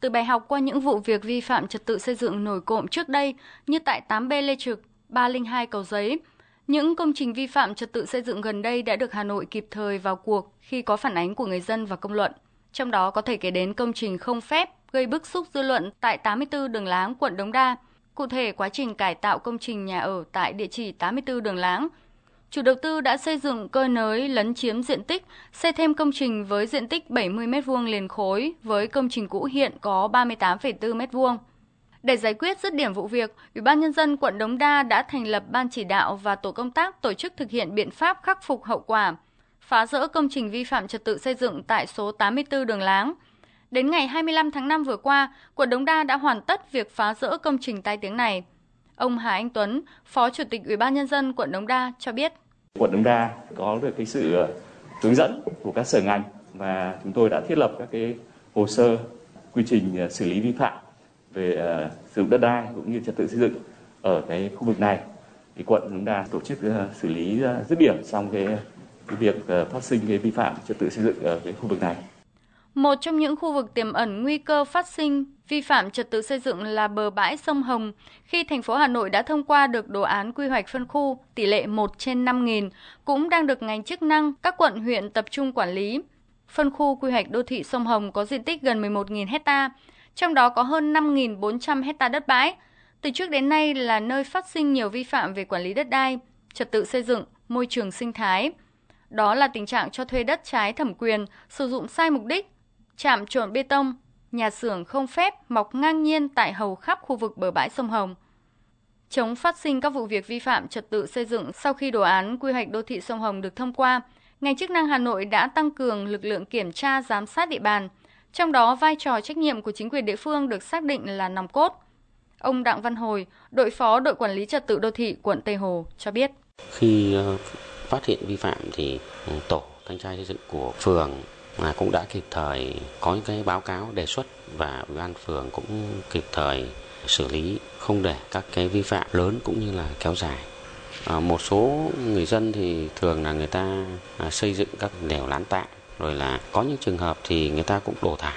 từ bài học qua những vụ việc vi phạm trật tự xây dựng nổi cộm trước đây như tại 8B Lê Trực, 302 Cầu Giấy. Những công trình vi phạm trật tự xây dựng gần đây đã được Hà Nội kịp thời vào cuộc khi có phản ánh của người dân và công luận. Trong đó có thể kể đến công trình không phép gây bức xúc dư luận tại 84 Đường Láng, quận Đống Đa. Cụ thể, quá trình cải tạo công trình nhà ở tại địa chỉ 84 Đường Láng, chủ đầu tư đã xây dựng cơ nới lấn chiếm diện tích, xây thêm công trình với diện tích 70 m2 liền khối với công trình cũ hiện có 38,4 m2. Để giải quyết dứt điểm vụ việc, Ủy ban nhân dân quận Đống Đa đã thành lập ban chỉ đạo và tổ công tác tổ chức thực hiện biện pháp khắc phục hậu quả, phá rỡ công trình vi phạm trật tự xây dựng tại số 84 Đường Láng. Đến ngày 25 tháng 5 vừa qua, quận Đống Đa đã hoàn tất việc phá rỡ công trình tai tiếng này. Ông Hà Anh Tuấn, Phó Chủ tịch Ủy ban nhân dân quận Đống Đa cho biết: Quận Đống Đa có được cái sự ờ, hướng dẫn của các sở ngành và chúng tôi đã thiết lập các cái hồ sơ quy trình ờ, xử lý vi phạm về ờ, sử dụng đất đai cũng như trật tự xây dựng ở cái khu vực này thì quận Đống Đa tổ chức xử lý dứt điểm xong cái, cái việc phát sinh cái vi phạm trật tự xây dựng ở cái khu vực này. Một trong những khu vực tiềm ẩn nguy cơ phát sinh vi phạm trật tự xây dựng là bờ bãi sông Hồng, khi thành phố Hà Nội đã thông qua được đồ án quy hoạch phân khu tỷ lệ 1 trên 5.000, cũng đang được ngành chức năng các quận huyện tập trung quản lý. Phân khu quy hoạch đô thị sông Hồng có diện tích gần 11.000 hecta, trong đó có hơn 5.400 hecta đất bãi. Từ trước đến nay là nơi phát sinh nhiều vi phạm về quản lý đất đai, trật tự xây dựng, môi trường sinh thái. Đó là tình trạng cho thuê đất trái thẩm quyền, sử dụng sai mục đích, chạm trộn bê tông, nhà xưởng không phép mọc ngang nhiên tại hầu khắp khu vực bờ bãi sông Hồng. Chống phát sinh các vụ việc vi phạm trật tự xây dựng sau khi đồ án quy hoạch đô thị sông Hồng được thông qua, ngành chức năng Hà Nội đã tăng cường lực lượng kiểm tra giám sát địa bàn, trong đó vai trò trách nhiệm của chính quyền địa phương được xác định là nòng cốt. Ông Đặng Văn Hồi, đội phó đội quản lý trật tự đô thị quận Tây Hồ cho biết. Khi ờ, phát hiện vi phạm thì tổ thanh tra xây dựng của phường mà cũng đã kịp thời có những cái báo cáo đề xuất và ủy ban phường cũng kịp thời xử lý không để các cái vi phạm lớn cũng như là kéo dài. À, một số người dân thì thường là người ta à, xây dựng các đèo lán tạm rồi là có những trường hợp thì người ta cũng đổ thải.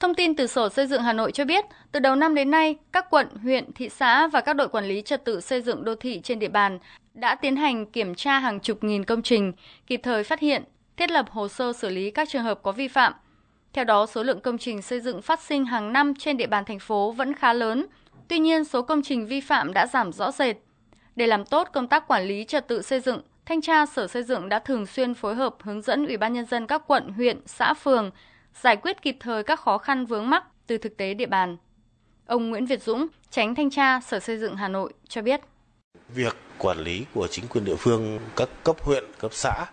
Thông tin từ Sở Xây dựng Hà Nội cho biết, từ đầu năm đến nay, các quận, huyện, thị xã và các đội quản lý trật tự xây dựng đô thị trên địa bàn đã tiến hành kiểm tra hàng chục nghìn công trình, kịp thời phát hiện, thiết lập hồ sơ xử lý các trường hợp có vi phạm. Theo đó, số lượng công trình xây dựng phát sinh hàng năm trên địa bàn thành phố vẫn khá lớn, tuy nhiên số công trình vi phạm đã giảm rõ rệt. Để làm tốt công tác quản lý trật tự xây dựng, Thanh tra Sở Xây dựng đã thường xuyên phối hợp hướng dẫn Ủy ban nhân dân các quận, huyện, xã phường giải quyết kịp thời các khó khăn vướng mắc từ thực tế địa bàn. Ông Nguyễn Việt Dũng, tránh thanh tra Sở Xây dựng Hà Nội cho biết. Việc quản lý của chính quyền địa phương các cấp huyện, cấp xã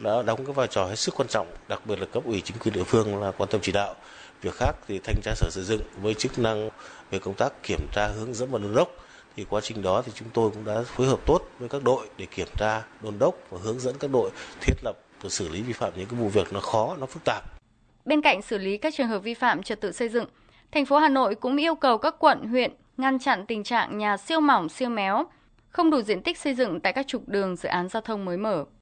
đã đóng cái vai trò hết sức quan trọng, đặc biệt là cấp ủy chính quyền địa phương là quan tâm chỉ đạo. Việc khác thì thanh tra sở xây dựng với chức năng về công tác kiểm tra hướng dẫn và đôn đốc thì quá trình đó thì chúng tôi cũng đã phối hợp tốt với các đội để kiểm tra, đôn đốc và hướng dẫn các đội thiết lập và xử lý vi phạm những cái vụ việc nó khó, nó phức tạp. Bên cạnh xử lý các trường hợp vi phạm trật tự xây dựng, thành phố Hà Nội cũng yêu cầu các quận, huyện ngăn chặn tình trạng nhà siêu mỏng, siêu méo, không đủ diện tích xây dựng tại các trục đường dự án giao thông mới mở.